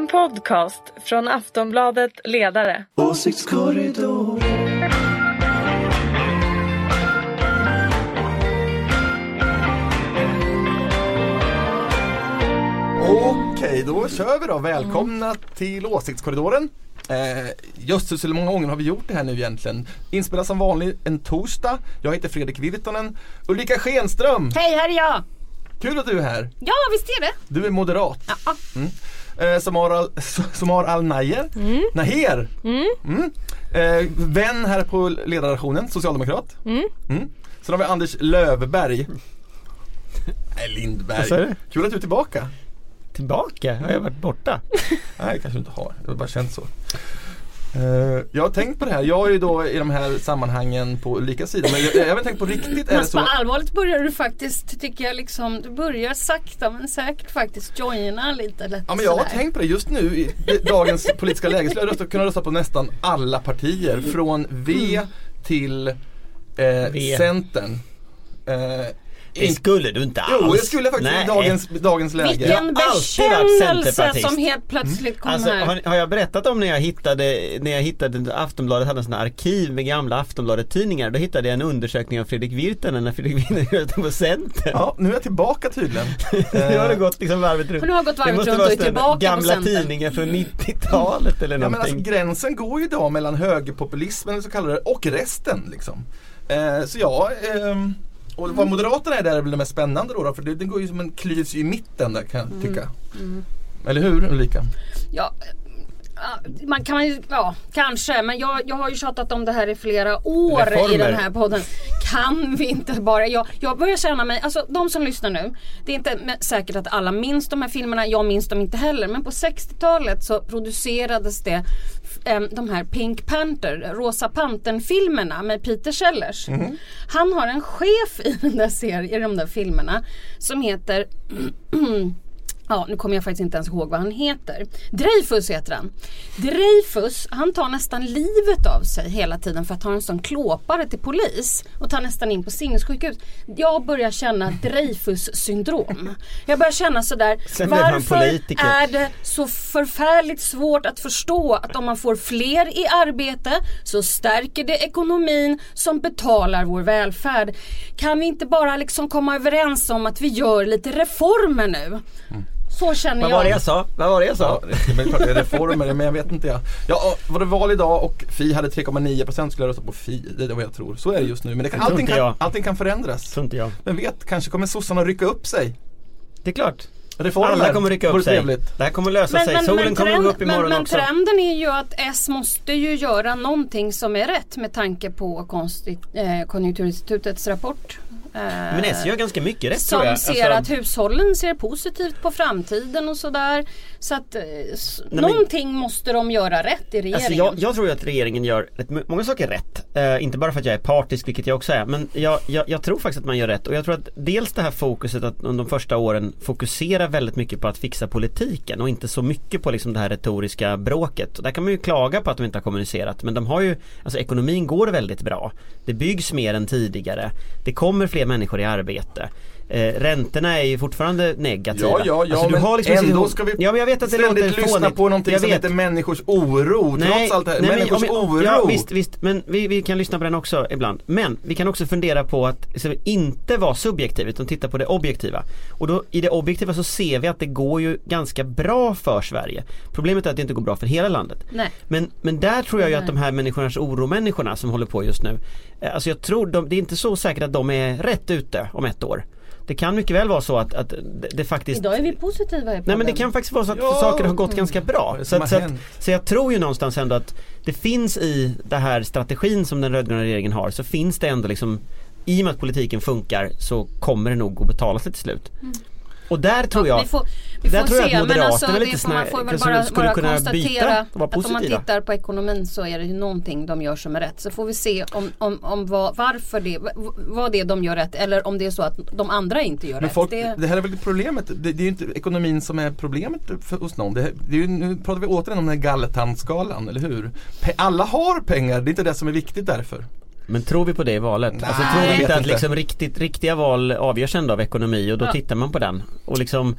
En podcast från Aftonbladet Ledare. Åsiktskorridoren. Okej, då kör vi då. Välkomna till Åsiktskorridoren. Eh, just hur många gånger har vi gjort det här nu egentligen? Inspelas som vanligt en torsdag. Jag heter Fredrik Virtanen. Ulrika Schenström, Hej, här är jag! kul att du är här. Ja, visst är det? Du är moderat. Ja. Eh, Samar Al, Samar Al Nayer. Naher. Mm. Eh, vän här på ledarredaktionen, socialdemokrat. Mm. Sen har vi Anders Lövberg. Nej, Lindberg. Kul att du är tillbaka. Tillbaka? Har jag varit borta? Nej, kanske du inte har. Det har bara känts så. Eh, jag har tänkt på det här. Jag är ju då i de här sammanhangen på olika sidor. Men jag, jag har även tänkt på riktigt är det Fast så. på allvarligt börjar du faktiskt, tycker jag liksom, du börjar sakta men säkert faktiskt joina lite lätt Ja men jag har sådär. tänkt på det just nu i dagens politiska läge skulle jag rösta, kunna rösta på nästan alla partier från V till eh, V. Centern. Eh, Det in- skulle du inte alls. jo, det skulle jag faktiskt i Nej. dagens, dagens läge. Vilken bekännelse som helt plötsligt kom Alltså, här. har, har jag berättat om när jag hittade, när jag hittade Aftonbladet hade här arkiv med gamla Aftonbladet-tidningar. Då hittade jag en undersökning av Fredrik Virtanen när Fredrik Virtanen röstade på Centern. Ja, nu är jag tillbaka tydligen. Nu har det gått liksom varvet runt. Nu har det gått varvet runt och är sådana tillbaka på Gamla tidningar från 90-talet eller Ja, men någonting. alltså, gränsen går ju idag mellan högerpopulismen så kallade det, och resten. Liksom. Eh, så ja, ehm, och vad Moderaterna är där är väl det mest spännande då, då för det, det går ju som en klyvs i mitten där kan jag tycka. Eller hur Ulrika? Ja, ja, man kan ju, ja kanske men jag, jag har ju tjatat om det här i flera år i Reformer. den här podden. Kan vi inte bara, jag, jag börjar känna mig, alltså de som lyssnar nu. Det är inte säkert att alla minns de här filmerna, jag minns dem inte heller. Men på 60-talet så producerades det em, de här Pink Panther, Rosa Pantern filmerna med Peter Sellers. Han har en chef i den där serien, i de där filmerna som heter Ja, nu kommer jag faktiskt inte ens ihåg vad han heter. Dreyfus heter han. Dreyfus, han tar nästan livet av sig hela tiden för att ha en sån klåpare till polis och tar nästan in på sinnessjukhus. Jag börjar känna Dreyfus syndrom. Jag börjar känna sådär, Sen varför är det så förfärligt svårt att förstå att om man får fler i arbete så stärker det ekonomin som betalar vår välfärd. Kan vi inte bara liksom komma överens om att vi gör lite reformer nu? Så känner Vad jag. var det jag sa? Vad var det jag sa? Ja, det är klart det är reformer men jag vet inte jag. Ja, var det val idag och Fi hade 3,9% skulle jag rösta på Fi. Det är vad jag tror. Så är det just nu. Men det kan, allting, kan, allting kan förändras. Tror inte jag. Men vet, kanske kommer sossarna rycka upp sig. Det är klart. Reformer. Alla kommer rycka upp sig. trevligt. Det här kommer lösa sig. Solen kommer trend- gå upp imorgon men, men också. trenden är ju att S måste ju göra någonting som är rätt med tanke på konstigt, eh, Konjunkturinstitutets rapport. Eh, Men S gör ganska mycket rätt som tror jag. ser Alltså, att hushållen ser positivt på framtiden och sådär. Så att eh, men- någonting måste de göra rätt i regeringen. Alltså jag, jag tror att regeringen gör rätt många saker rätt. Eh, inte bara för att jag är partisk, vilket jag också är. Men jag, jag, jag tror faktiskt att man gör rätt. Och jag tror att dels det här fokuset att under de första åren fokusera väldigt mycket på att fixa politiken och inte så mycket på liksom det här retoriska bråket. Och där kan man ju klaga på att de inte har kommunicerat. Men de har ju, alltså ekonomin går väldigt bra. Det byggs mer än tidigare. Det kommer fler människor i arbete. Eh, räntorna är ju fortfarande negativa. Ja, ja, ja, Alltså, du men har liksom ändå ska vi ja, men jag vet att det ständigt låter lyssna fånigt. på någonting Jag som vet. heter människors oro. Trots allt det här. nej, men- människors ja, men- oro. Ja visst, visst, men vi, vi kan lyssna på den också ibland. Men vi kan också fundera på att inte vara subjektiv utan titta på det objektiva. Och då i det objektiva så ser vi att det går ju ganska bra för Sverige. Problemet är att det inte går bra för hela landet. Nej. Men, men där tror jag ju Nej. att de här människornas oro-människorna som håller på just nu eh, Alltså jag tror, de, det är inte så säkert att de är rätt ute om ett år. Det kan mycket väl vara så att, att det, det faktiskt Idag är vi positiva i Nej men det kan faktiskt vara så att Ja. saker har gått ganska bra. det Så, att, så, att, så jag tror ju någonstans ändå att det finns i den här strategin som den rödgröna regeringen har så finns det ändå liksom i och med att politiken funkar så kommer det nog att betala sig till slut. Och där tror Ja, jag vi får, vi där får tror jag se att men Moderaterna alltså är lite bara, skulle bara kunna konstatera byta och vara att om man positiva. tittar på ekonomin så är det ju någonting de gör som är rätt. Så får vi se om, om, om vad, varför det, v- vad det är de gör rätt eller om det är så att de andra inte gör Men rätt. folk, det, det här är väl problemet. Det, det är ju inte ekonomin som är problemet för, hos någon. Det, det är ju, nu pratar vi återigen om den här gallertandskalan, eller hur? Pe- alla har pengar, det är inte det som är viktigt därför. Men tror vi på det i valet? Nej, alltså tror vi inte att liksom riktigt, riktiga val avgörs ändå av ekonomi och då Ja. tittar man på den. Och liksom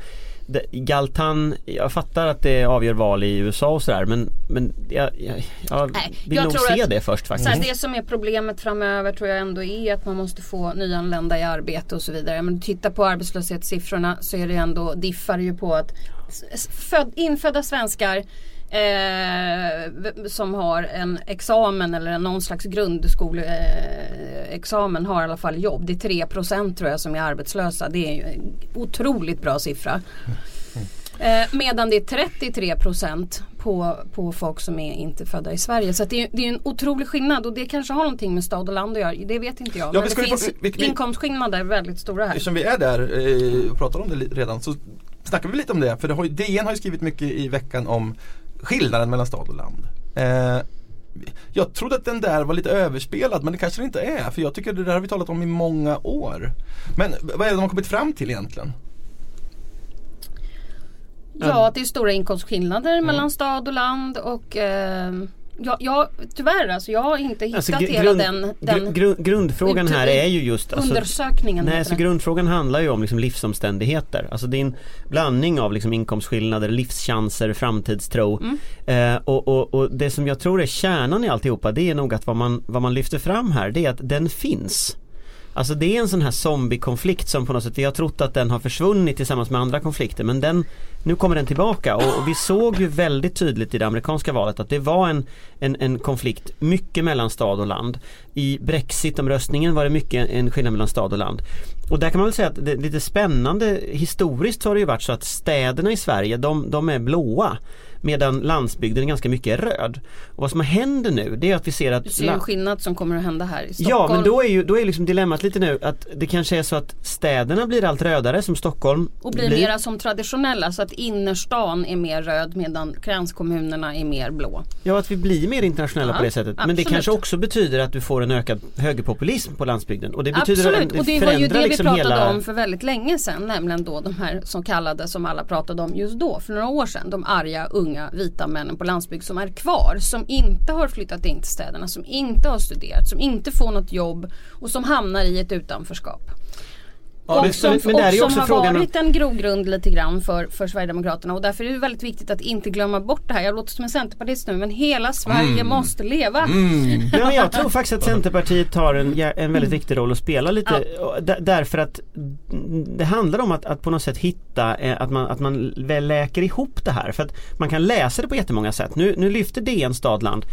Galtan, jag fattar att det avgör val i USA och sådär men, men jag, jag, jag Nej, vill jag nog tror se att- det först Så faktiskt. här, det som är problemet framöver tror jag ändå är att man måste få nyanlända i arbete och så vidare. Men titta på arbetslöshetssiffrorna så är det ändå diffar ju på att föd, infödda svenskar eh, som har en examen eller någon slags grundskoleexamen eh, har i alla fall jobb. Det är 3% tror jag som är arbetslösa. Det är en otroligt bra siffra. Eh, medan det är 33% på, på folk som är inte födda i Sverige. Så det, är, det är en otrolig skillnad och det kanske har någonting med stad och land att göra. Det vet inte jag. Ja, Men det finns vi- vi- inkomstskillnader väldigt stora här. Eftersom vi är där eh, och pratar om det redan så snackar vi lite om det. För det har, DN har ju skrivit mycket i veckan om skillnaden mellan stad och land. Eh, jag trodde att den där var lite överspelad men det kanske det inte är. För jag tycker det där har vi talat om i många år. Men vad är det de har kommit fram till egentligen? Ja, att det är stora inkomstskillnader Mm. mellan stad och land och eh, ja, ja, tyvärr alltså jag har inte hittat Alltså, hela grund- den, den gru- grund, grundfrågan här är ju just alltså, undersökningen. Nej, så det. grundfrågan handlar ju om liksom livsomständigheter. Alltså det är en blandning av liksom inkomstskillnader, livschanser, framtidstro. Mm. Eh, och, och, och det som jag tror är kärnan i alltihopa det är nog att vad man, vad man lyfter fram här det är att den finns. Alltså det är en sån här zombiekonflikt som på något sätt, vi har trott att den har försvunnit tillsammans med andra konflikter men den, nu kommer den tillbaka och, och vi såg ju väldigt tydligt i det amerikanska valet att det var en, en, en konflikt mycket mellan stad och land. I Brexitomröstningen var det mycket en skillnad mellan stad och land. Och där kan man väl säga att det är lite spännande historiskt har det ju varit så att städerna i Sverige de, de är blåa medan landsbygden ganska mycket är röd. Och vad som händer nu det är att vi ser att Du ser en skillnad som kommer att hända här i Stockholm. Ja men då är ju då är liksom dilemmat lite nu att det kanske är så att städerna blir allt rödare som Stockholm Och blir mera som traditionella så att innerstan är mer röd medan kranskommunerna är mer blå. Ja att vi blir mer internationella Ja, på det sättet. Men det absolut. kanske också betyder att du får en ökad högerpopulism på landsbygden. Och det betyder Absolut, en, och det var ju det förändrar vi liksom pratade hela... om för väldigt länge sedan. Nämligen då de här som kallade, som alla pratade om just då, för några år sedan. De arga, unga, vita männen på landsbygd som är kvar. Som inte har flyttat in till städerna, som inte har studerat, som inte får något jobb och som hamnar i ett utanförskap. Ja, och det- som, men där är och ju som också har varit en grogrund lite grann för, för Sverigedemokraterna och därför är det väldigt viktigt att inte glömma bort det här. Jag låter som en centerpartist nu men hela Sverige Mm. måste leva. Ja, men jag tror faktiskt att Centerpartiet har en, en väldigt viktig roll att spela lite d- därför att det handlar om att, att på något sätt hitta eh, att man, att man väl läker ihop det här för att man kan läsa det på jättemånga sätt. Nu, nu lyfter DN stadland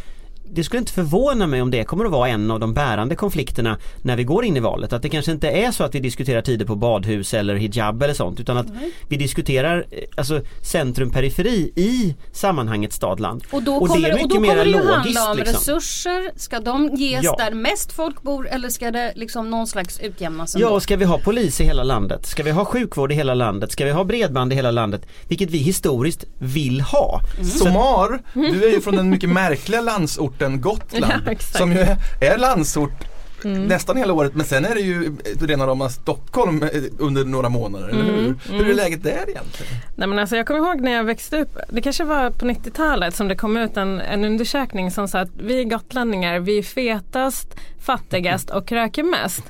det skulle inte förvåna mig om det kommer att vara en av de bärande konflikterna när vi går in i valet. Att det kanske inte är så att vi diskuterar tider på badhus eller hijab eller sånt utan att vi diskuterar eh, alltså centrum periferi i sammanhanget stadland. Och då Och det är kommer, och mycket då kommer det ju logiskt, handla om liksom. resurser. Ska de ges Ja. där mest folk bor eller ska det liksom någon slags utjämnas Ja, och ska vi ha polis i hela landet? Ska vi ha sjukvård i hela landet? Ska vi ha bredband i hela landet? Vilket vi historiskt vill ha. Somar, du är ju från den mycket märkliga landsorten Gotland. Ja, som ju är, är landsort nästan hela året men sen är det ju rena rama Stockholm eh, under några månader, eller hur? Hur är läget där egentligen? Nej, men alltså, jag kommer ihåg när jag växte upp, det kanske var på 90-talet som det kom ut en, en undersökning som sa att vi gotlänningar, vi är fetast, fattigast och röker mest.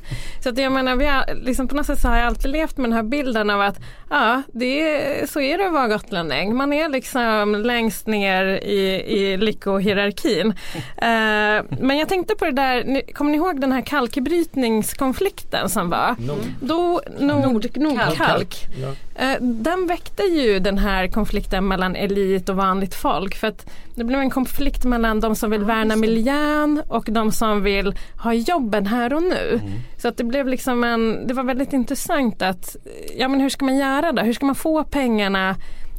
Så att jag menar, vi har, liksom på något sätt så har jag alltid levt med den här bilden av att ja, det är, så är det att vara gotlänning. Man är liksom längst ner i, i lyckohierarkin. Eh, men jag tänkte på det där, kommer ni ihåg den här kalkbrytningskonflikten som var? Då, nord, Nordkalk. Eh, Den väckte ju den här konflikten mellan elit och vanligt folk för att det blev en konflikt mellan de som vill värna miljön och de som vill ha jobben här och nu. Så att det blev liksom en, det var väldigt intressant att, ja men hur ska man göra då? Hur ska man få pengarna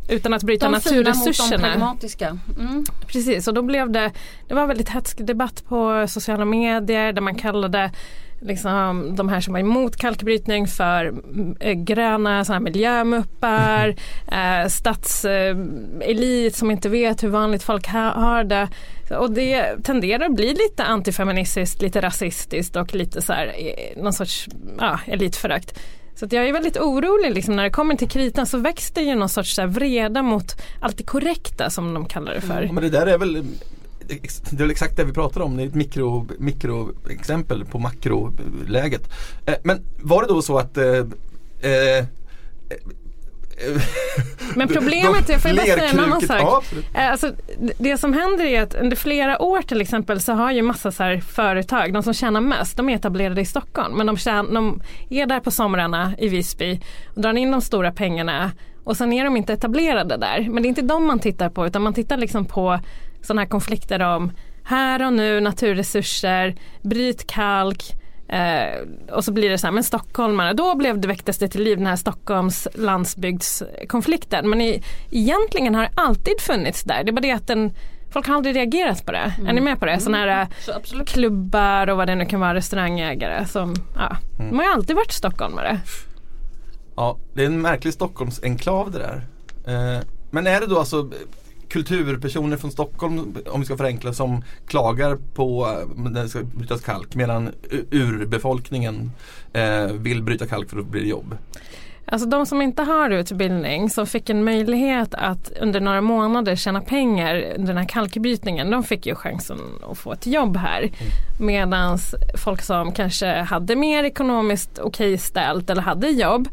utan att bryta de fina mot de naturresurserna? pragmatiska. Mm. Precis, och då blev det, det var väldigt hätsk debatt på sociala medier där man kallade liksom, de här som var emot kalkbrytning för mm, eh, gröna såna här miljömuppar, eh, statselit som inte vet hur vanligt folk ha, har det. Och det tenderar att bli lite antifeministiskt, lite rasistiskt och lite så här, eh, någon sorts ja, elitförakt. Så jag är väldigt orolig liksom, när det kommer till kritan så väcks det ju någon sorts så här, vreda mot allt det korrekta som de kallar det för. Ja, men det där är väl eh, det är väl exakt det vi pratar om, det är ett mikro, mikroexempel på makroläget. Eh, men var det då så att eh, eh, Men problemet, jag får ju bara säga en annan sak. Eh, Alltså, det som händer är att under flera år till exempel så har ju massa så företag, de som tjänar mest, de är etablerade i Stockholm. Men de, tjän- de är där på somrarna i Visby och drar in de stora pengarna och sen är de inte etablerade där. Men det är inte de man tittar på utan man tittar liksom på sådana här konflikter om här och nu, naturresurser, bryt kalk, Eh, och så blir det så här, men stockholmare, då blev det, väcktes det till liv den här Stockholms landsbygdskonflikten. Men i, egentligen har det alltid funnits där. Det är bara det att den, folk har aldrig reagerat på det. Är ni med på det? Sådana här eh, Så klubbar och vad det nu kan vara, restaurangägare som, ja, de har ju alltid varit stockholmare. Ja, det är en märklig Stockholmsenklav det där. Eh, men är det då alltså kulturpersoner från Stockholm, om vi ska förenkla, som klagar på eh, när det ska brytas kalk medan urbefolkningen eh, vill bryta kalk för att bli jobb? Alltså de som inte har utbildning, som fick en möjlighet att under några månader tjäna pengar under den här kalkbrytningen, de fick ju chansen att få ett jobb här. Medan folk som kanske hade mer ekonomiskt okej ställt eller hade jobb,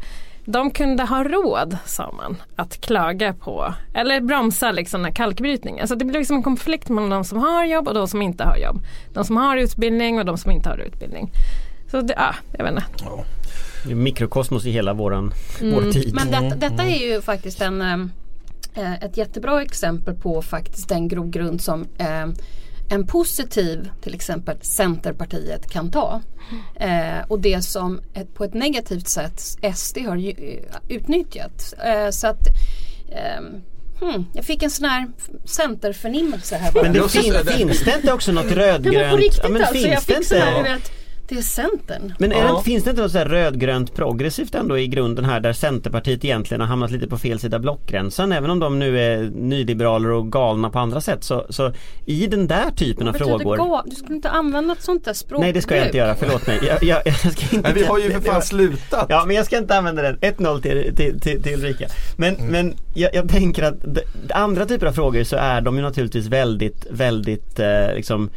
de kunde ha råd, sa man, att klaga på eller bromsa liksom den här kalkbrytningen. Alltså det blev liksom en konflikt mellan de som har jobb och de som inte har jobb. De som har utbildning och de som inte har utbildning. Så det, ja, jag vet inte. Ja. Det är mikrokosmos i hela våran, vår tid. Men detta, detta är ju faktiskt en, eh, ett jättebra exempel på faktiskt den grogrund som eh, en positiv, till exempel Centerpartiet kan ta. Eh, och det som ett, på ett negativt sätt SD har ju, eh, utnyttjat. Eh, så att ehm, hmm, jag fick en sån här centerförnimmelse här bara. Men det fin, finns det inte också något rödgrönt? men på riktigt ja, men alltså, jag finns det fick så här, du inte? vet, det är Centern. Men är Ja. det, finns det inte något så här rödgrönt progressivt ändå i grunden här där Centerpartiet egentligen har hamnat lite på fel sida blockgränsen även om de nu är nyliberaler och galna på andra sätt så, så i den där typen av frågor ga- Du skulle inte använda ett sånt där språkbruk. Nej det ska jag inte göra, förlåt mig. Jag, jag, jag ska inte, Men vi har ju för fan slutat. Ja men jag ska inte använda den. 1-0 till, till, till, till Ulrika. Men, Mm. men jag, jag tänker att andra typer av frågor så är de ju naturligtvis väldigt, väldigt eh, liksom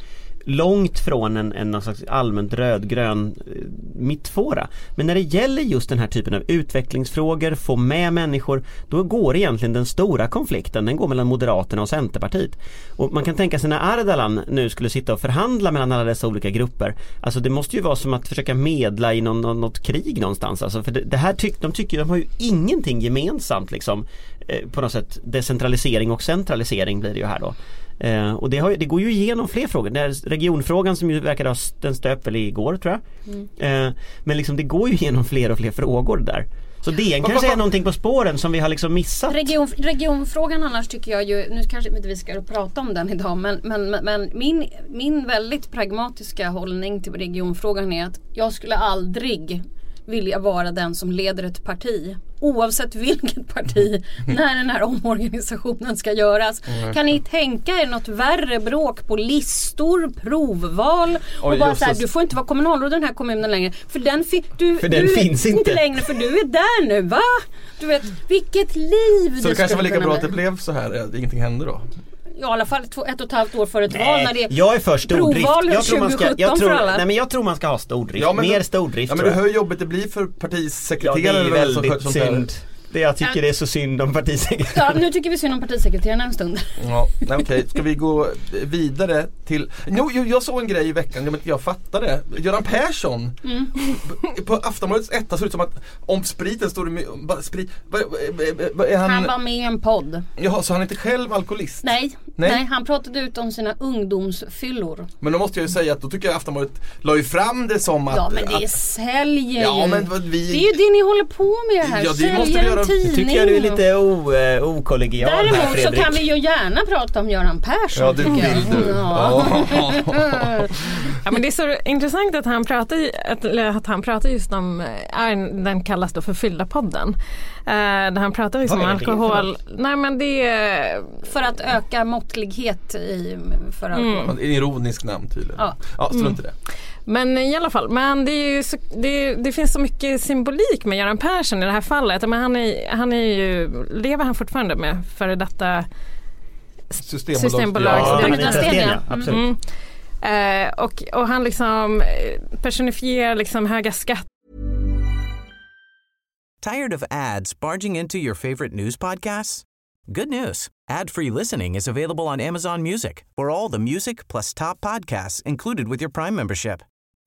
långt från en, en någon slags allmänt rödgrön eh, mittfåra. Men när det gäller just den här typen av utvecklingsfrågor, få med människor, då går egentligen den stora konflikten, den går mellan Moderaterna och Centerpartiet. Och man kan tänka sig när Ardalan nu skulle sitta och förhandla mellan alla dessa olika grupper. Alltså det måste ju vara som att försöka medla i någon, någon, något krig någonstans. Alltså för det, det här tyck, de tycker, de har ju ingenting gemensamt liksom. Eh, på något sätt decentralisering och centralisering blir det ju här då. Eh, och det, har, det går ju igenom fler frågor. Det är regionfrågan som ju verkar ha den stöp väl igår tror jag. Eh, men liksom det går ju igenom fler och fler frågor där. Så DN kanske är någonting på spåren som vi har liksom missat. Region, regionfrågan annars tycker jag ju, nu kanske inte vi ska prata om den idag men, men, men- men min, min väldigt pragmatiska hållning till regionfrågan är att jag skulle aldrig vilja vara den som leder ett parti oavsett vilket parti när den här omorganisationen ska göras. Kan ni tänka er något värre bråk på listor, provval och Oj, bara så här, du får inte vara kommunalråd i den här kommunen längre för den, fi- du, För den du finns inte. inte längre för du är där nu va? Du vet vilket liv Så det kanske var lika bra att bli. det blev så här, att ingenting hände då? Ja, i alla fall två, ett och ett halvt år före ett val när det jag är för stordrift. provval Jag tror, man ska, 2017 jag, tror, för alla. nej, men jag tror man ska ha stordrift. Ja, men Mer då- stordrift Ja men du hör hur jobbigt det blir för Ja det partisekreterare är vem som väldigt sköter sånt där. Det jag tycker det är så synd om partisekreteraren. Ja, nu tycker vi synd om partisekreterarna en stund. Ja, okej, ska vi gå vidare till Jo, jo jag såg en grej i veckan, jag, jag fattade. Göran Persson På Aftonbladets etta ser det ut som att om spriten står det med, bara sprit, han, Han var med i en podd. Jaha, så han är inte själv alkoholist? Nej, Nej. nej. han pratade ut om sina ungdomsfyllor. Men då måste jag ju säga att då tycker jag Aftonbladet la ju fram det som att Ja men det att, säljer Ja, ju. men vad vi- Det är ju det ni håller på med här. Ja, det måste vi göra. En Det tidning. tycker jag du är lite o, eh, okollegial här Däremot så Fredrik. kan vi ju gärna prata om Göran Persson. Ja det vill du. Ja. Ja. Men det är så intressant att han pratar, att, han pratar just om, eh, är, den kallas då för Fyllda-podden. Eh, där han pratar liksom om alkohol. Nej men det är, För att öka måttlighet i, för alkohol. Ja, det är en ironisk namn tydligen. Ja. Ja, strunt i det. Men i alla fall, men det, är ju så, det, det finns så mycket symbolik med Göran Persson i det här fallet. Men han, är, han är ju, lever han fortfarande med före detta Systembolag. Systembolag. Ja, det är Sten, ja. ja, absolut. Mm. Eh, och, och han liksom eh, personifierar liksom höga skatter Tired of ads barging into your favorite news podcasts? Good news. Ad-free listening is available on Amazon Music for all the music plus top podcasts included with your Prime membership.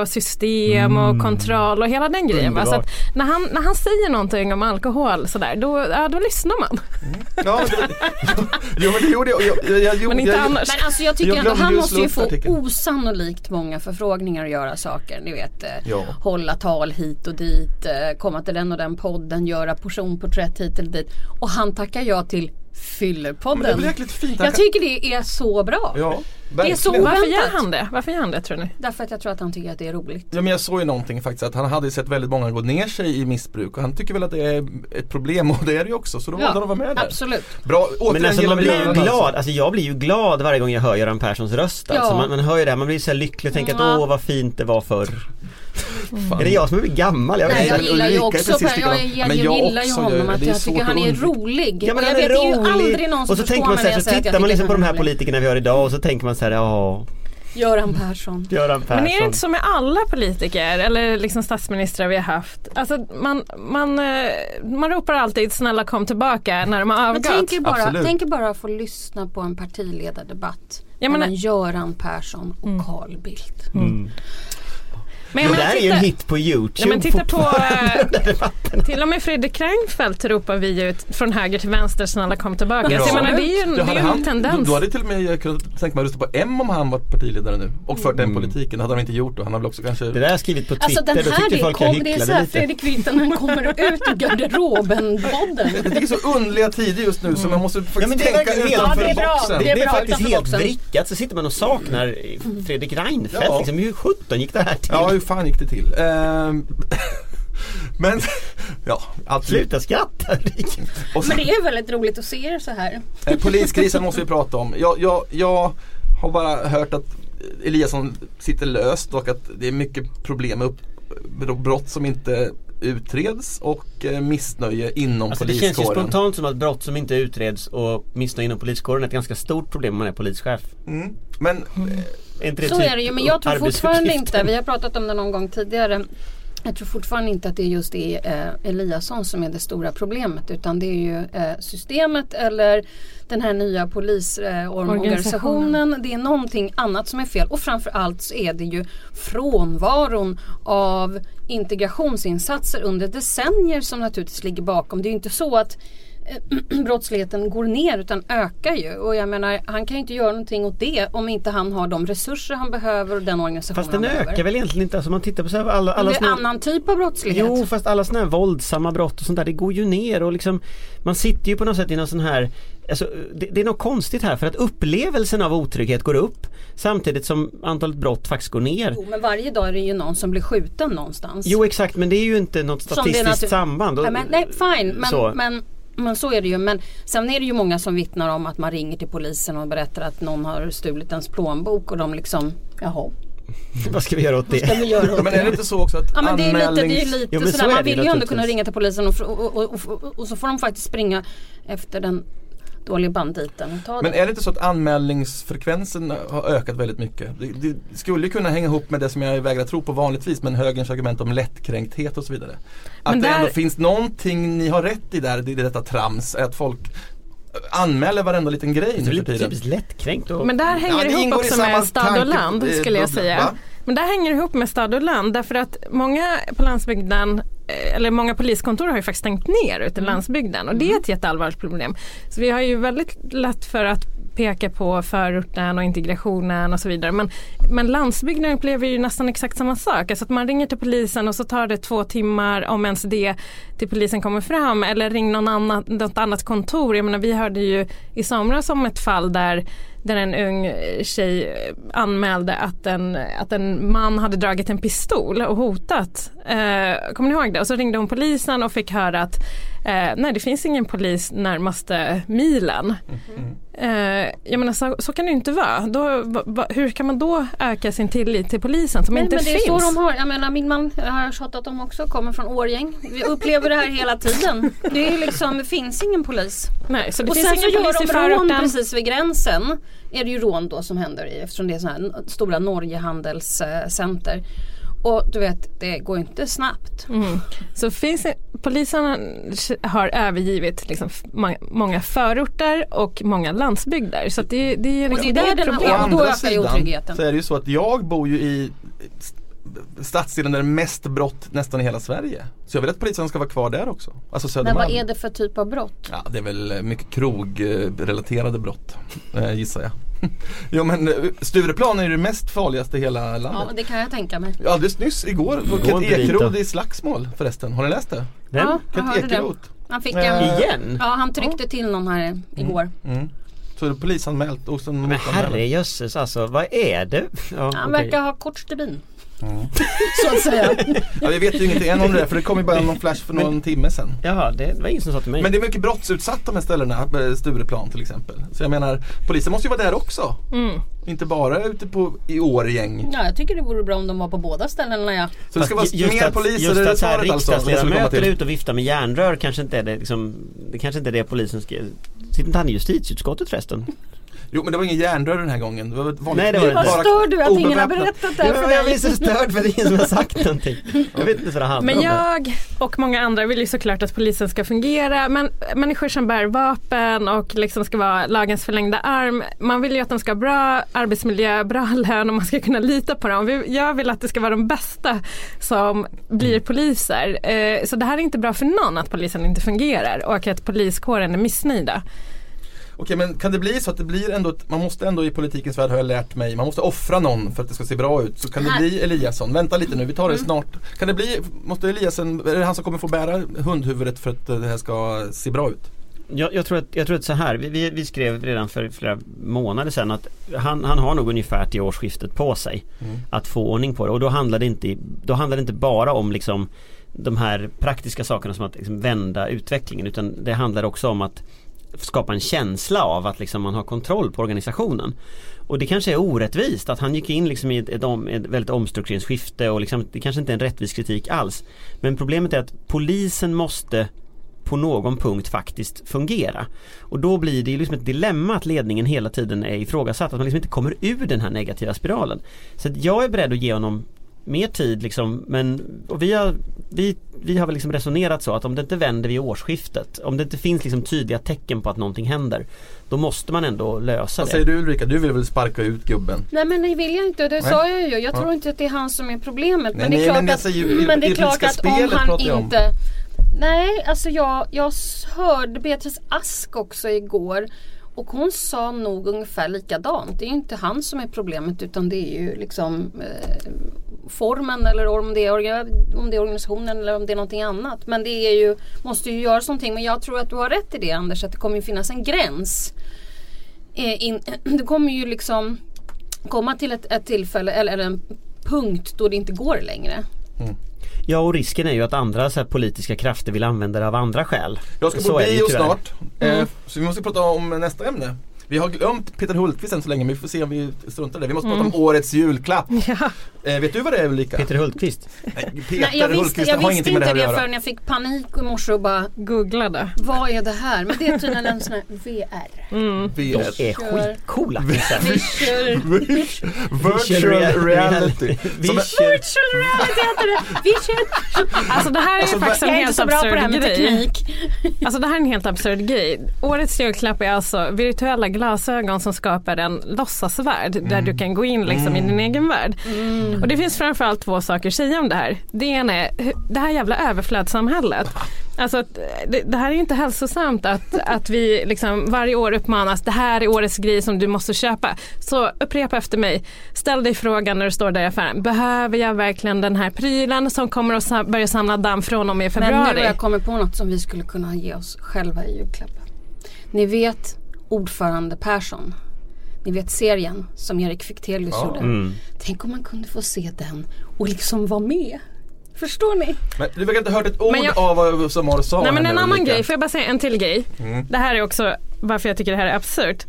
Och system och kontroll och hela den grejen. Så att när, han, när han säger någonting om alkohol sådär, då, ja, då lyssnar man. Ja, det, jo, men det gjorde jag. jag, jag, jag Men inte jag, annars. Men alltså jag tycker Jag ändå han måste ju få artikeln. osannolikt många förfrågningar att göra saker. Ni vet eh, Ja. hålla tal hit och dit, eh, komma till den och den podden, göra personporträtt hit eller dit. Och han tackar ja till men det är jäkligt fint. Jag tycker det är så bra. Ja, Det är så. Varför gör han det? Varför gör han det tror ni? Därför att jag tror att han tycker att det är roligt. Ja men jag såg ju någonting faktiskt att han hade sett väldigt många gå ner sig i missbruk och han tycker väl att det är ett problem och det är det ju också så då valde han att vara med där. absolut. Bra, återigen Men alltså man blir ju glad, alltså jag blir ju glad varje gång jag hör Göran Perssons röst alltså. Ja. man, man hör ju det, här, man blir så här lycklig och tänker Ja. att åh vad fint det var förr Fan. Är det jag som är gammal? Jag Nej, inte. jag gillar ju också, Per, jag, jag, Men jag jag gillar ju honom att jag tycker han är rolig. Ja men jag är vet, det är ju rolig aldrig någon som och så tänker man så när här, så tittar man liksom på de är här rolig. politikerna vi har idag och så tänker man så här, ja Göran Persson. Göran Persson Men är det inte så med alla politiker eller liksom statsministrar vi har haft? Alltså man, man, eh, man ropar alltid snälla kom tillbaka när de har Men avgått. tänk er bara, Absolut. tänk er bara att få lyssna på en partiledardebatt mellan Göran Persson och Carl Bildt. Men Det där är ju en hit på Youtube ja, men titta på, eh, till och med Fredrik Reinfeldt ropar vi ut från höger till vänster snälla kom tillbaka. Ja. Så jag menar, det är ju en, det är en han, tendens. Då, då hade till och med jag kunnat tänka mig att rösta på M om han var partiledare nu och fört den politiken. Det hade han inte gjort då. Han har väl också kanske Det där har jag skrivit på Twitter, Alltså den då här tyckte det, folk jag kom, det är hycklade såhär lite Fredrik Virtanen kommer ut ur garderoben-podden. Det är så underliga tider just nu så man måste faktiskt Ja men det är tänka utanför Ja, det är bra. boxen. det, är det är faktiskt helt vrickat så sitter man och saknar Fredrik Reinfeldt liksom. Hur sjutton gick det här till? Ja fan gick det till? Ehm, men ja, allt Sluta skratta och Men sen, det är väldigt roligt att se er så här. eh, Poliskrisen måste vi prata om. Jag, jag, jag har bara hört att Eliasson sitter löst och att det är mycket problem med upp, brott som inte utreds och eh, missnöje inom Alltså det känns ju poliskåren. spontant som att brott som inte utreds och missnöje inom poliskåren är ett ganska stort problem om man är polischef. Mm. Men eh, Är inte det Så typ är det ju men jag tror fortfarande inte, vi har pratat om det någon gång tidigare. Jag tror fortfarande inte att det just är eh, Eliasson som är det stora problemet utan det är ju eh, systemet eller den här nya polisorganisationen. det är någonting annat som är fel och framförallt så är det ju frånvaron av integrationsinsatser under decennier som naturligtvis ligger bakom. Det är ju inte så att eh, brottsligheten går ner utan ökar ju. Och jag menar han kan ju inte göra någonting åt det om inte han har de resurser han behöver och den organisation Fast den han ökar behöver. väl egentligen inte, alltså man tittar på så här, alla, alla det är såna- annan typ av brottslighet. Jo fast alla sådana här våldsamma brott och sånt där det går ju ner och liksom Man sitter ju på något sätt i någon sån här Alltså det, det är något konstigt här för att upplevelsen av otrygghet går upp Samtidigt som antalet brott faktiskt går ner Jo, men varje dag är det ju någon som blir skjuten någonstans. Jo exakt men det är ju inte något statistiskt samband och- Ja, men, nej fine men, men, men så är det ju. Men sen är det ju många som vittnar om att man ringer till polisen och berättar att någon har stulit ens plånbok och de liksom Jaha, Vad ska vi göra åt vad ska det? vi göra ja, åt men är det inte så också att Ja men det är lite, det är lite Jo, sådär, så är man det vill ju ändå kunna ringa till polisen och, och, och, och, och, och så får de faktiskt springa efter den dåliga banditen och ta Men det. är det inte så att anmälningsfrekvensen har ökat väldigt mycket? Det, det skulle ju kunna hänga ihop med det som jag vägrar tro på vanligtvis men högerns argument om lättkränkthet och så vidare. Att Men det där- ändå finns någonting ni har rätt i där, det är detta trams, att folk anmäler varenda liten grej Det är nu för lite tiden. typiskt lättkränkt och Men där hänger det det ihop i också med stad och land eh, skulle jag säga. va? Men där hänger det ihop med stad och land därför att många på landsbygden eh, eller många poliskontor har ju faktiskt stängt ner ute i landsbygden och det är ett jätteallvarligt problem. Så vi har ju väldigt lätt för att peka på förorten och integrationen och så vidare. Men, men landsbygden upplever ju nästan exakt samma sak. Alltså att man ringer till polisen och så tar det två timmar om ens det till polisen kommer fram eller ring någon annan, något annat kontor. Jag menar, vi hörde ju i somras om ett fall där där en ung tjej anmälde att en, att en man hade dragit en pistol och hotat. Eh, kommer ni ihåg det? Och så ringde hon polisen och fick höra att Eh, nej det finns ingen polis närmaste milen. Eh, jag menar så, så kan det ju inte vara. Då, va, va, hur kan man då öka sin tillit till polisen som Men, inte men det är finns? så de har, jag menar min man, jag har tjatat om också, kommer från Årgäng. Vi upplever det här hela tiden. Det är liksom, det finns ingen polis. Nej, så det och finns sen så ingen polis i gör de rån precis vid gränsen. Är det ju rån då som händer i, eftersom det är sådana här stora Norgehandelscenter. Och du vet, det går inte snabbt. Mm. Så finns, polisen har övergivit liksom många förorter och många landsbygder. Så att det, det är Och liksom det är det där den problem. här- Å andra sidan så är det ju så att jag bor ju i stadsdelen där det är mest brott nästan i hela Sverige. Så jag vill att polisen ska vara kvar där också. Alltså Men Södermalm. vad är det för typ av brott? Ja det är väl eh, mycket krogrelaterade brott eh, gissar jag. jo men eh, Stureplan är ju det mest farligaste i hela Ja, landet. det kan jag tänka mig. Alldeles nyss igår var Kent Ekeroth i slagsmål förresten. Har ni läst det? Vem? Ja, Kent. Ekeroth. Han fick en... Igen? Ja, han tryckte till någon här igår. Mm. Så är det polisanmält och sen Men herrejösses alltså, vad är det? Ja, Han okej. verkar ha kort stubin. Mm. Så att säga. Ja, vi vet ju ingenting än om det där för det kom ju bara någon flash för någon timme sedan. Jaha, det var ingen som sa till mig. Men det är mycket brottsutsatt de här ställena, eh, Stureplan till exempel. Så jag menar, polisen måste ju vara där också. Mm. Inte bara ute på, i Årgäng. Ja, jag tycker det vore bra om de var på båda ställena ja. Så det ska vara Fast ju- mer poliser, just är det att svaret alltså? skulle komma riksdagsledamöter är ute och viftar med järnrör kanske inte är det liksom, Det kanske inte är det polisen ska Sitter inte han i justitieutskottet förresten? Jo men det var ingen järnrör den här gången. Det var vanligt Nej, det var det Vad stör du att ingen har berättat det här för Ja, jag blir dig? så störd för det är ingen som har sagt någonting Jag vet inte vad det handlar Men jag och många andra vill ju såklart att polisen ska fungera men människor som bär vapen och liksom ska vara lagens förlängda arm man vill ju att de ska ha bra arbetsmiljö, bra lön och man ska kunna lita på dem. Vi- Jag vill att det ska vara de bästa som blir poliser. Eh, Så det här är inte bra för någon att polisen inte fungerar och att poliskåren är missnöjda. Okej men kan det bli så att det blir ändå, ett, man måste ändå i politikens värld har jag lärt mig, man måste offra någon för att det ska se bra ut. Så kan det bli Eliasson, vänta lite nu, vi tar det snart. Kan det bli, måste Eliasson, är det han som kommer få bära hundhuvudet för att det här ska se bra ut? jag, jag, tror att, jag tror att så här, vi, vi, vi skrev redan för flera månader sedan att han, han har nog ungefär till årsskiftet på sig Mm. att få ordning på det och då handlar det inte, då handlar det inte bara om liksom de här praktiska sakerna som att liksom vända utvecklingen utan det handlar också om att skapa en känsla av att liksom man har kontroll på organisationen. Och det kanske är orättvist att han gick in liksom i ett, ett, om, ett väldigt omstruktureringsskifte och liksom, det kanske inte är en rättvis kritik alls. Men problemet är att polisen måste på någon punkt faktiskt fungera. Och då blir det ju liksom ett dilemma att ledningen hela tiden är ifrågasatt, att man liksom inte kommer ur den här negativa spiralen. Så att jag är beredd att ge honom mer tid liksom, men och vi, har, vi, vi har väl liksom resonerat så att om det inte vänder vid årsskiftet, om det inte finns liksom tydliga tecken på att någonting händer, då måste man ändå lösa Vad det. säger du Ulrika, du vill väl sparka ut gubben? Nej men det vill jag inte, det Nej. sa jag ju. Jag tror inte att det är han som är problemet. Nej, men det är nej, klart att, ju- men det är klart att om han jag om. inte Nej, alltså jag, jag hörde Beatrice Ask också igår och hon sa nog ungefär likadant. Det är ju inte han som är problemet utan det är ju liksom eh, formen eller om det, är om det är organisationen eller om det är någonting annat. Men det är ju, måste ju göras någonting. Men jag tror att du har rätt i det Anders, att det kommer ju finnas en gräns. Eh, in, det kommer ju liksom komma till ett, ett tillfälle eller, eller en punkt då det inte går längre. Mm. Ja och risken är ju att andra så politiska krafter vill använda det av andra skäl. Jag ska på bio snart, eh, så vi måste prata om nästa ämne. Vi har glömt Peter Hultqvist än så länge men vi får se om vi struntar i det. Vi måste prata om årets julklapp. Ja. Eh, vet du vad det är Ulrika? Peter Hultqvist. Nej, Peter Nej, jag visste, Hultqvist jag har visste ingenting med det inte här det att göra. förrän jag fick panik i morse och bara Googlade. Vad är det här? Men det är tydligen en sån här VR. Mm. De VR. är skitcoola. Virtual reality. Virtual reality heter det. Visual. Alltså det här är Alltså, ju faktiskt en Jag är inte helt så bra på det här absurd med grej. teknik. Alltså det här är en helt absurd grej. Årets julklapp är alltså virtuella glasögon som skapar en låtsasvärld där du kan gå in liksom i din egen värld. Och det finns framförallt två saker att säga om det här. Det ena är det här jävla överflödssamhället. Alltså det, det här är inte hälsosamt att, att vi liksom varje år uppmanas det här är årets grej som du måste köpa. Så upprepa efter mig. Ställ dig frågan när du står där i affären. Behöver jag verkligen den här prylen som kommer att börja samla damm från och med Men nu februari? har jag kommit på något som vi skulle kunna ge oss själva i julklapp. Ni vet ordförande Persson. Ni vet serien som Erik Fichtelius Ja. gjorde. Mm. Tänk om man kunde få se den och liksom vara med. Förstår ni? Men du verkar inte ha hört ett ord jag- av vad Samar sa Nej men en annan Ulrika. grej, får jag bara säga en till grej? Mm. Det här är också varför jag tycker det här är absurt.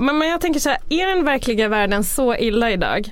Men, men jag tänker så här, är den verkliga världen så illa idag?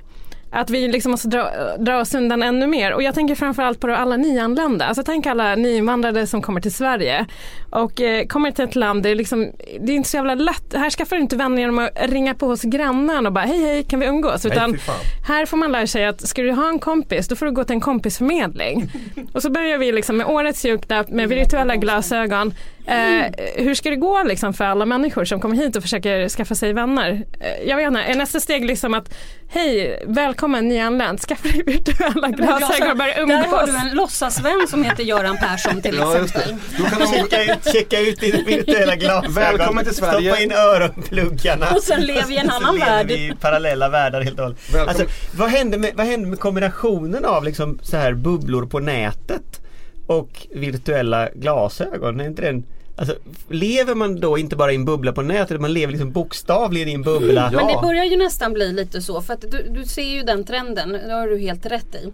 Att vi liksom måste dra, dra oss undan ännu mer. Och jag tänker framförallt på alla nyanlända. Alltså tänk alla nyinvandrare som kommer till Sverige. Och eh, kommer till ett land där det, liksom, det är inte så jävla lätt. Här skaffar du inte vänner genom att ringa på hos grannen och bara hej hej kan vi umgås? Nej, Utan fan. här får man lära sig att ska du ha en kompis då får du gå till en kompisförmedling. Och så börjar vi liksom med årets julklapp med virtuella glasögon. Eh, hur ska det gå liksom för alla människor som kommer hit och försöker skaffa sig vänner? Eh, jag vet inte, är nästa steg liksom att hej, välkommen nyanländ, skaffa dig virtuella glasögon och börja Där har umgås. du en låtsasvän som heter Göran Persson till Ja, exempel. Då kan de Checka ut, checka ut dina virtuella glasögon. Välkommen till Sverige. Stoppa in öronpluggarna. Och sen lever vi i en annan värld. vi i parallella världar helt och hållet. Alltså, vad hände med, vad hände med kombinationen av liksom så här bubblor på nätet och virtuella glasögon? Är inte den, alltså, lever man då inte bara i en bubbla på nätet, utan man lever liksom bokstavligen i en bubbla? Ja. Men det börjar ju nästan bli lite så för att du, du ser ju den trenden, det har du helt rätt i.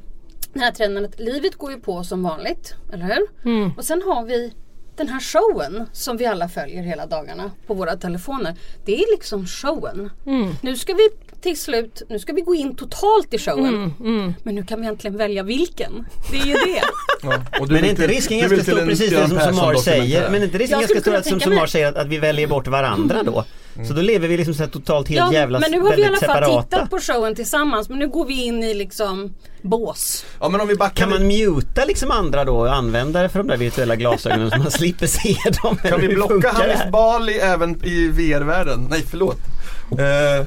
Den här trenden att livet går ju på som vanligt, eller hur? Mm. Och sen har vi den här showen som vi alla följer hela dagarna på våra telefoner. Det är liksom showen. Mm. Nu ska vi till slut, nu ska vi gå in totalt i showen. Mm, Men nu kan vi äntligen välja vilken. Det är ju det. Ja, och du Men är inte risken ganska stor precis det som Somar säger? Men är inte risken ganska stor att som Somar säger att, att vi väljer bort varandra då? Så då lever vi liksom så här totalt helt Ja, jävla men nu har vi i alla fall separata. tittat på showen tillsammans men nu går vi in i liksom bås. Ja men om vi backar Kan man muta liksom andra då, användare för de där virtuella glasögonen så man slipper se dem? Kan vi blocka Hanif? Bali även i VR-världen? Nej förlåt. Eh,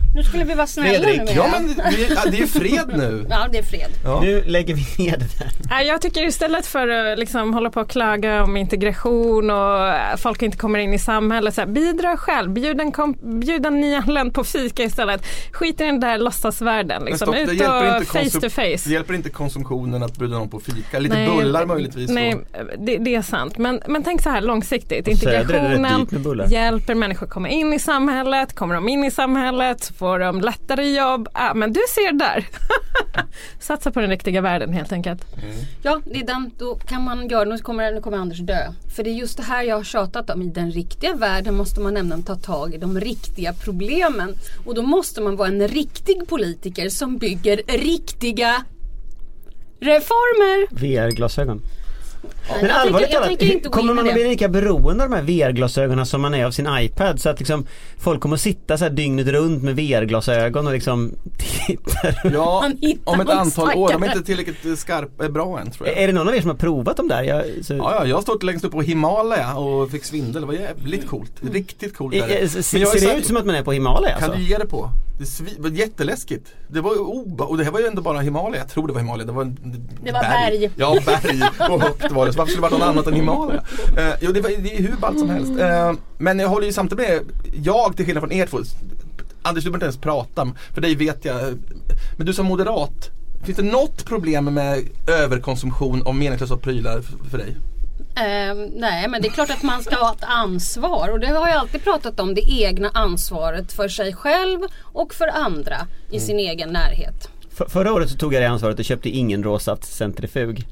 Nu skulle vi vara snälla Fredrik, nu med ja men vi, ja, det är fred nu. Ja det är fred. Ja. Nu lägger vi ner det där. Nej, Jag tycker istället för att liksom hålla på och klaga om integration och eh, folk inte kommer in i samhället, så här, bidra själv, bjud en, kom- bjud en nyanländ på fika istället. Skit i den där låtsasvärlden, liksom. stopp, det ut hjälper och inte face to face. Det hjälper inte konsumtionen att bjuda någon på fika. Lite Nej, bullar möjligtvis. Nej, och- det, det är sant. Men, men tänk så här långsiktigt. Integrationen hjälper människor komma in i samhället. Kommer de in i samhället får de lättare jobb. Ah, men du ser där. Satsa på den riktiga världen helt enkelt. Ja det är den, då kan man göra, nu kommer, nu kommer Anders dö. För det är just det här jag har tjatat om. I den riktiga världen måste man nämligen ta tag i de riktiga problemen. Och då måste man vara en riktig politiker som bygger riktiga reformer. VR-glasögon. Men jag allvarligt talat, kommer man att bli lika beroende av de här VR-glasögonen som man är av sin iPad? Så att liksom folk kommer att sitta så här dygnet runt med VR-glasögon och liksom titta. Ja, om ett antal år. De är inte tillräckligt eh, skarp, eh, bra än tror jag. Är det någon av er som har provat dem där? Jag, så, Ja, ja, jag har stått längst upp på Himalaya och fick svindel. Det var jävligt coolt. Riktigt coolt. Eh, är det. eh, Men Ser, jag ser det ut som att man är på Himalaya Kan alltså? du ge det på? Det var jätteläskigt. Det var ju oba- och det här var ju ändå bara Himalaya. Jag tror det var Himalaya. Det var, en, Det var berg. Ja, berg och högt var det. Så varför skulle det vara något annat än Himalaya? Eh, jo, det, var, det är hur ballt som helst. Eh, men jag håller ju samtidigt med, jag till skillnad från er två, Anders du behöver inte ens prata, för dig vet jag. Men du som moderat, finns det något problem med överkonsumtion av meningslösa prylar för dig? Ehm, nej men det är klart att man ska ha ett ansvar och det har jag alltid pratat om. Det egna ansvaret för sig själv och för andra i sin egen närhet. För, förra året så tog jag det ansvaret och köpte ingen råsaftcentrifug.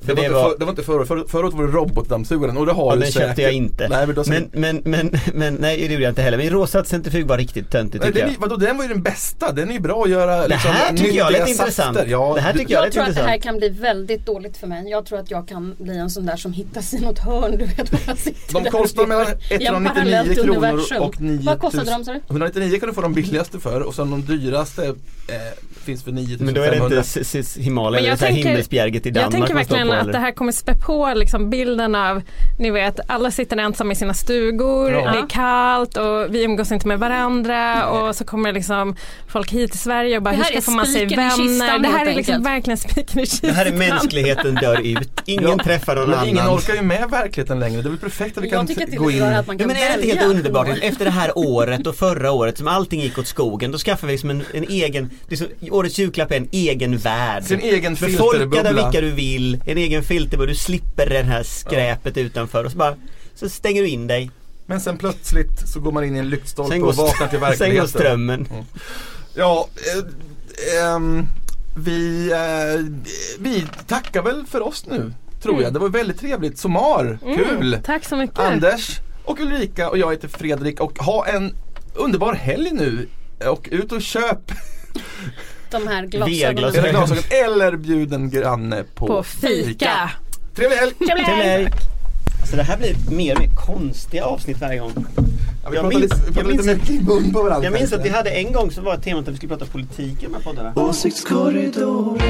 Det var, inte för, det var inte förra året, För, förra året var det robotdammsugaren och det har Ja, du den köpte säkert. jag inte. Nej, men, men, men, men, men nej det gjorde jag inte heller. Men råsaftcentrifug var riktigt töntigt Nej, tycker den, jag. är- vadå, den var ju den bästa, den är ju bra att göra Det här tycker jag lät intressant. Ja, Det här tycker jag Jag tror att det här intressant. kan bli väldigt dåligt för mig. Jag tror att jag kan bli en sån där som hittas i något hörn. Du vet vad jag sitter De kostar mellan tittar i en 199 parallellt kronor universum. och 9000. Vad kostade de sa du? 199 kan du få de billigaste för och sen de dyraste eh, finns för 9500. Men då är det inte Himalaya, det tänker- himmelsbjerget i Jag Danmark tänker verkligen på, att det här kommer spä på liksom bilden av, ni vet, alla sitter ensamma i sina stugor, Ja. det är kallt och vi umgås inte med varandra och så kommer liksom folk hit till Sverige och bara hur är skaffar man sig i kistan, vänner? Det här är liksom verkligen spiken i kistan. Det här är mänskligheten dör ut. Ingen Ja, träffar någon Men annan. ingen orkar ju med verkligheten längre. Det är väl perfekt att vi kan Jag tycker att det gå in. att man Ja, kan men är det inte helt underbart? Efter det här året och förra året som allting gick åt skogen, då skaffar vi liksom en, en egen, liksom, årets julklapp är en egen värld. Sin egen Befolkad av filterbubbla. vilka du vill, en egen filterbubbla, du slipper det här skräpet utanför och så bara, så stänger du in dig. Men sen plötsligt så går man in i en lyktstolpe och vaknar till sen går verkligheten. strömmen. Ja, eh, ehm, vi, eh, vi tackar väl för oss nu, tror jag. Det var väldigt trevligt. Somar, kul! Tack så mycket. Anders och Ulrika och jag heter Fredrik och ha en underbar helg nu. Och ut och köp De här glasögonen. glasögon eller bjud en granne på, På fika. Trevlig helg! Trevlig helg! Alltså det här blir mer och mer konstiga avsnitt varje gång. Ja, vi Jag minns- lite, jag minns varandra. Jag minns att vi hade en gång så var temat att vi skulle prata politik i de här poddarna. Åsiktskorridoren